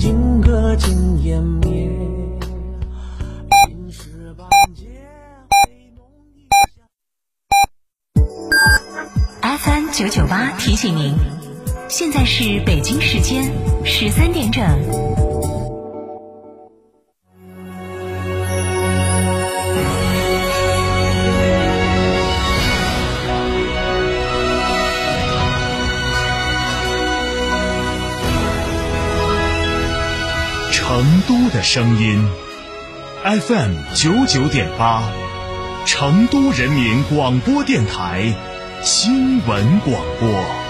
金戈尽湮灭。青石板间回眸一笑。FM 九九八提醒您，现在是北京时间十三点整。声音，FM 九九点八，成都人民广播电台新闻广播。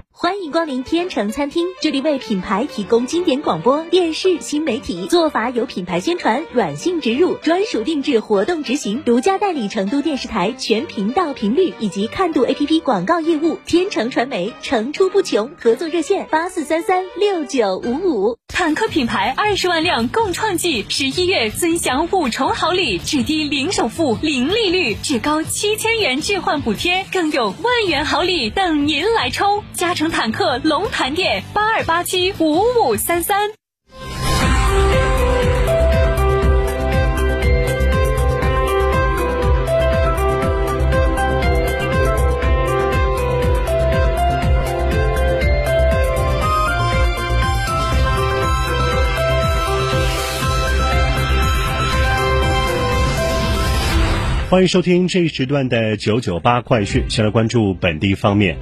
欢迎光临天成餐厅，这里为品牌提供经典广播电视新媒体做法，有品牌宣传、软性植入、专属定制活动执行，独家代理成都电视台全频道频率以及看度 APP 广告业务。天成传媒层出不穷，合作热线八四三三六九五五。坦克品牌二十万辆共创季，十一月尊享五重好礼，只低零首付、零利率，至高七千元置换补贴，更有万元好礼等您来抽。加成。坦克龙潭店八二八七五五三三。欢迎收听这一时段的九九八快讯，先来关注本地方面。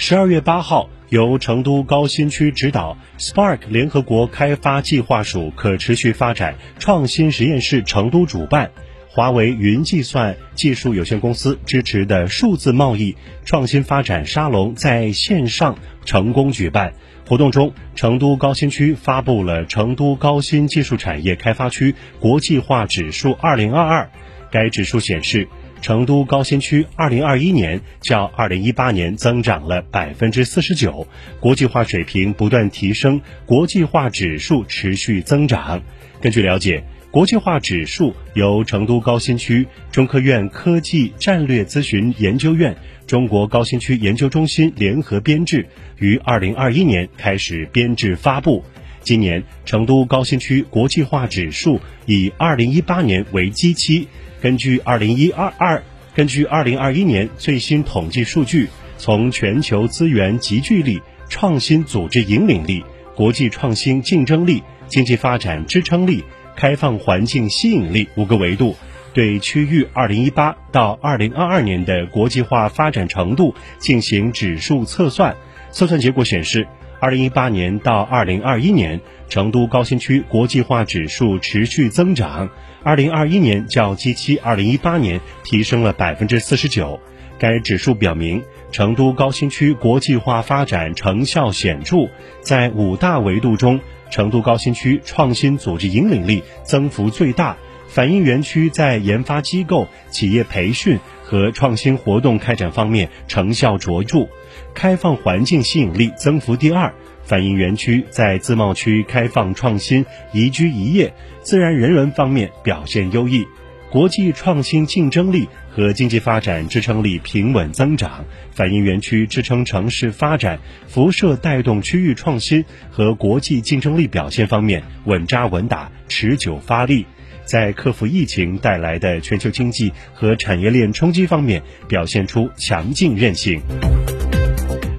十二月八号，由成都高新区指导，Spark 联合国开发计划署可持续发展创新实验室成都主办，华为云计算技术有限公司支持的数字贸易创新发展沙龙在线上成功举办。活动中，成都高新区发布了成都高新技术产业开发区国际化指数二零二二，该指数显示。成都高新区二零二一年较二零一八年增长了百分之四十九，国际化水平不断提升，国际化指数持续增长。根据了解，国际化指数由成都高新区中科院科技战略咨询研究院、中国高新区研究中心联合编制，于二零二一年开始编制发布。今年成都高新区国际化指数以二零一八年为基期。根据二零一二二，根据二零二一年最新统计数据，从全球资源集聚力、创新组织引领力、国际创新竞争力、经济发展支撑力、开放环境吸引力五个维度，对区域二零一八到二零二二年的国际化发展程度进行指数测算。测算结果显示，二零一八年到二零二一年，成都高新区国际化指数持续增长。二零二一年较基期二零一八年提升了百分之四十九。该指数表明，成都高新区国际化发展成效显著。在五大维度中，成都高新区创新组织引领力增幅最大，反映园区在研发机构、企业培训和创新活动开展方面成效卓著。开放环境吸引力增幅第二。反映园区在自贸区开放创新、宜居宜业、自然人文方面表现优异，国际创新竞争力和经济发展支撑力平稳增长，反映园区支撑城市发展、辐射带动区域创新和国际竞争力表现方面稳扎稳打、持久发力，在克服疫情带来的全球经济和产业链冲击方面表现出强劲韧性。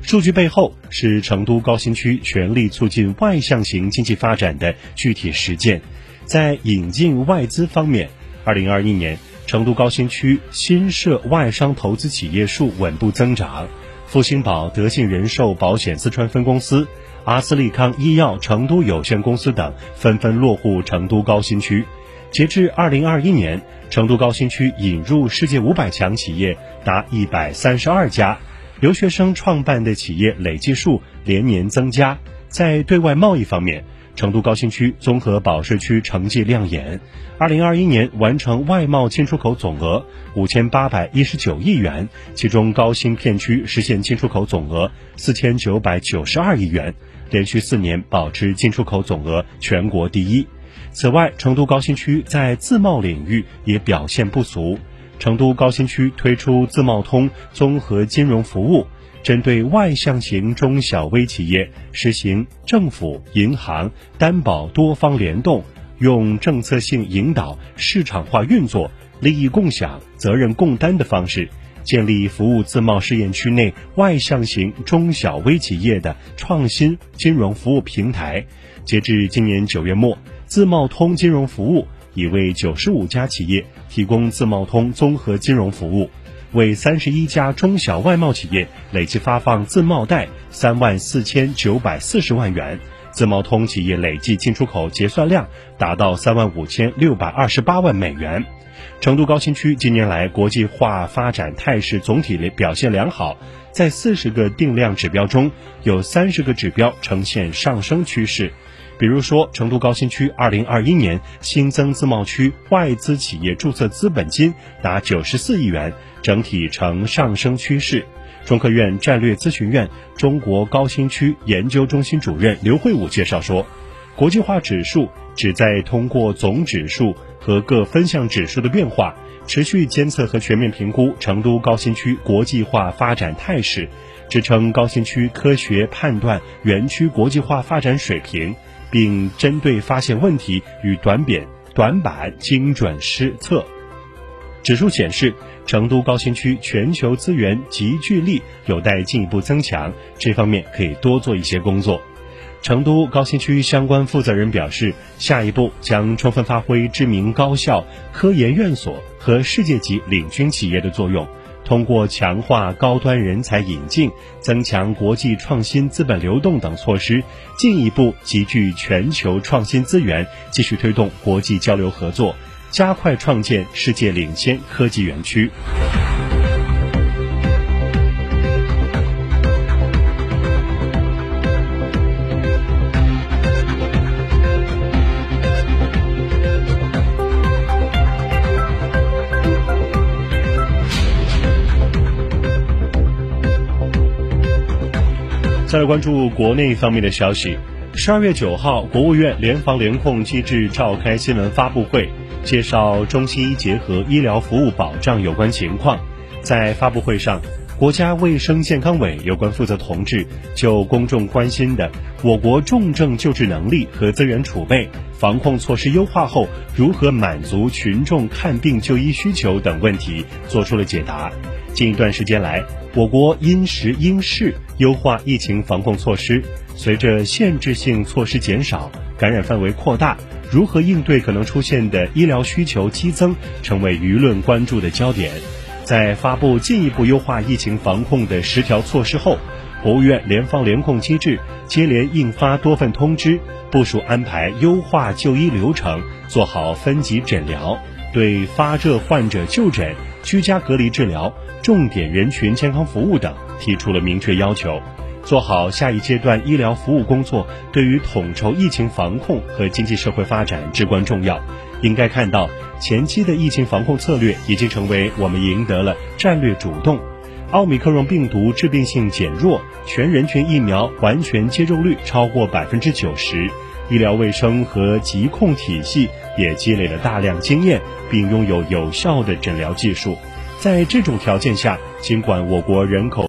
数据背后是成都高新区全力促进外向型经济发展的具体实践。在引进外资方面，二零二一年成都高新区新设外商投资企业数稳步增长，复兴宝、德信人寿保险四川分公司、阿斯利康医药成都有限公司等纷纷落户成都高新区。截至二零二一年，成都高新区引入世界五百强企业达一百三十二家。留学生创办的企业累计数连年增加。在对外贸易方面，成都高新区综合保税区成绩亮眼，二零二一年完成外贸进出口总额五千八百一十九亿元，其中高新片区实现进出口总额四千九百九十二亿元，连续四年保持进出口总额全国第一。此外，成都高新区在自贸领域也表现不俗，成都高新区推出自贸通综合金融服务。针对外向型中小微企业实行政府、银行担保多方联动，用政策性引导、市场化运作、利益共享、责任共担的方式，建立服务自贸试验区内外向型中小微企业的创新金融服务平台。截至今年九月末，自贸通金融服务已为九十五家企业提供自贸通综合金融服务。为三十一家中小外贸企业累计发放自贸贷三万四千九百四十万元，自贸通企业累计进出口结算量达到三万五千六百二十八万美元。成都高新区近年来国际化发展态势总体表现良好，在四十个定量指标中有三十个指标呈现上升趋势。比如说，成都高新区二零二一年新增自贸区外资企业注册资本金达九十四亿元，整体呈上升趋势。中科院战略咨询院中国高新区研究中心主任刘慧武介绍说，国际化指数旨在通过总指数和各分项指数的变化，持续监测和全面评估成都高新区国际化发展态势，支撑高新区科学判断园区国际化发展水平。并针对发现问题与短扁短板精准施策。指数显示，成都高新区全球资源集聚力有待进一步增强，这方面可以多做一些工作。成都高新区相关负责人表示，下一步将充分发挥知名高校、科研院所和世界级领军企业的作用。通过强化高端人才引进、增强国际创新资本流动等措施，进一步集聚全球创新资源，继续推动国际交流合作，加快创建世界领先科技园区。再来关注国内方面的消息。十二月九号，国务院联防联控机制召开新闻发布会，介绍中西医结合医疗服务保障有关情况。在发布会上，国家卫生健康委有关负责同志就公众关心的我国重症救治能力和资源储备、防控措施优化后如何满足群众看病就医需求等问题作出了解答。近一段时间来，我国因时因势优化疫情防控措施，随着限制性措施减少，感染范围扩大，如何应对可能出现的医疗需求激增，成为舆论关注的焦点。在发布进一步优化疫情防控的十条措施后，国务院联防联控机制接连印发多份通知，部署安排优化就医流程，做好分级诊疗，对发热患者就诊。居家隔离治疗、重点人群健康服务等提出了明确要求，做好下一阶段医疗服务工作，对于统筹疫情防控和经济社会发展至关重要。应该看到，前期的疫情防控策略已经成为我们赢得了战略主动。奥密克戎病毒致病性减弱，全人群疫苗完全接种率超过百分之九十，医疗卫生和疾控体系也积累了大量经验。并拥有有效的诊疗技术，在这种条件下，尽管我国人口。